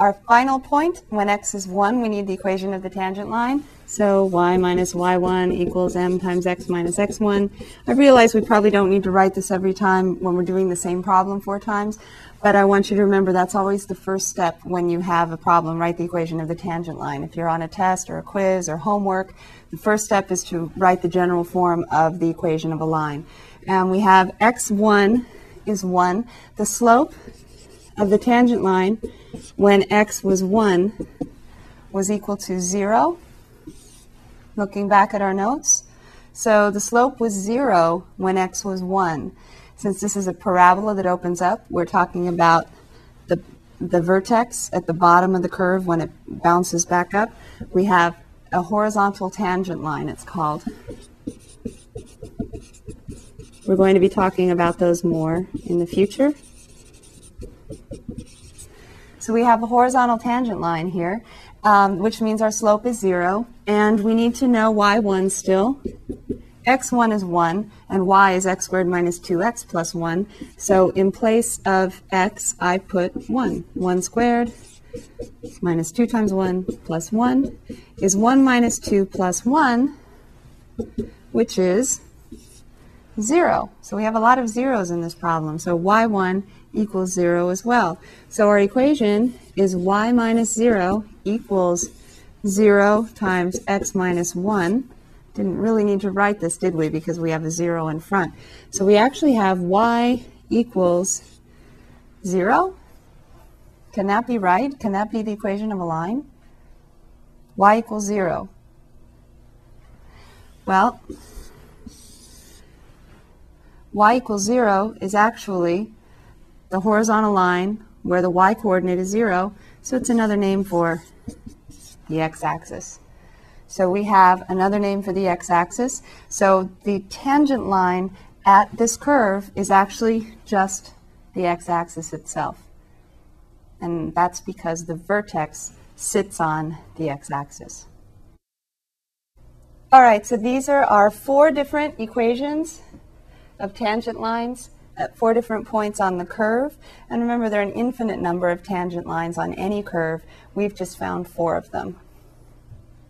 our final point, when x is 1, we need the equation of the tangent line. So y minus y1 equals m times x minus x1. I realize we probably don't need to write this every time when we're doing the same problem four times, but I want you to remember that's always the first step when you have a problem, write the equation of the tangent line. If you're on a test or a quiz or homework, the first step is to write the general form of the equation of a line. And we have x1 is 1. The slope of the tangent line when x was 1 was equal to 0. Looking back at our notes. So the slope was 0 when x was 1. Since this is a parabola that opens up, we're talking about the, the vertex at the bottom of the curve when it bounces back up. We have a horizontal tangent line, it's called. We're going to be talking about those more in the future. So we have a horizontal tangent line here, um, which means our slope is 0, and we need to know y1 still x1 is 1, and y is x squared minus 2x plus 1. So in place of x, I put 1. 1 squared minus 2 times 1 plus 1 is 1 minus 2 plus 1, which is 0. So we have a lot of zeros in this problem. So y1 equals 0 as well. So our equation is y minus 0 equals 0 times x minus 1 didn't really need to write this, did we? Because we have a zero in front. So we actually have y equals zero. Can that be right? Can that be the equation of a line? y equals zero. Well, y equals zero is actually the horizontal line where the y coordinate is zero, so it's another name for the x-axis. So we have another name for the x-axis. So the tangent line at this curve is actually just the x-axis itself. And that's because the vertex sits on the x-axis. All right, so these are our four different equations of tangent lines at four different points on the curve. And remember, there are an infinite number of tangent lines on any curve. We've just found four of them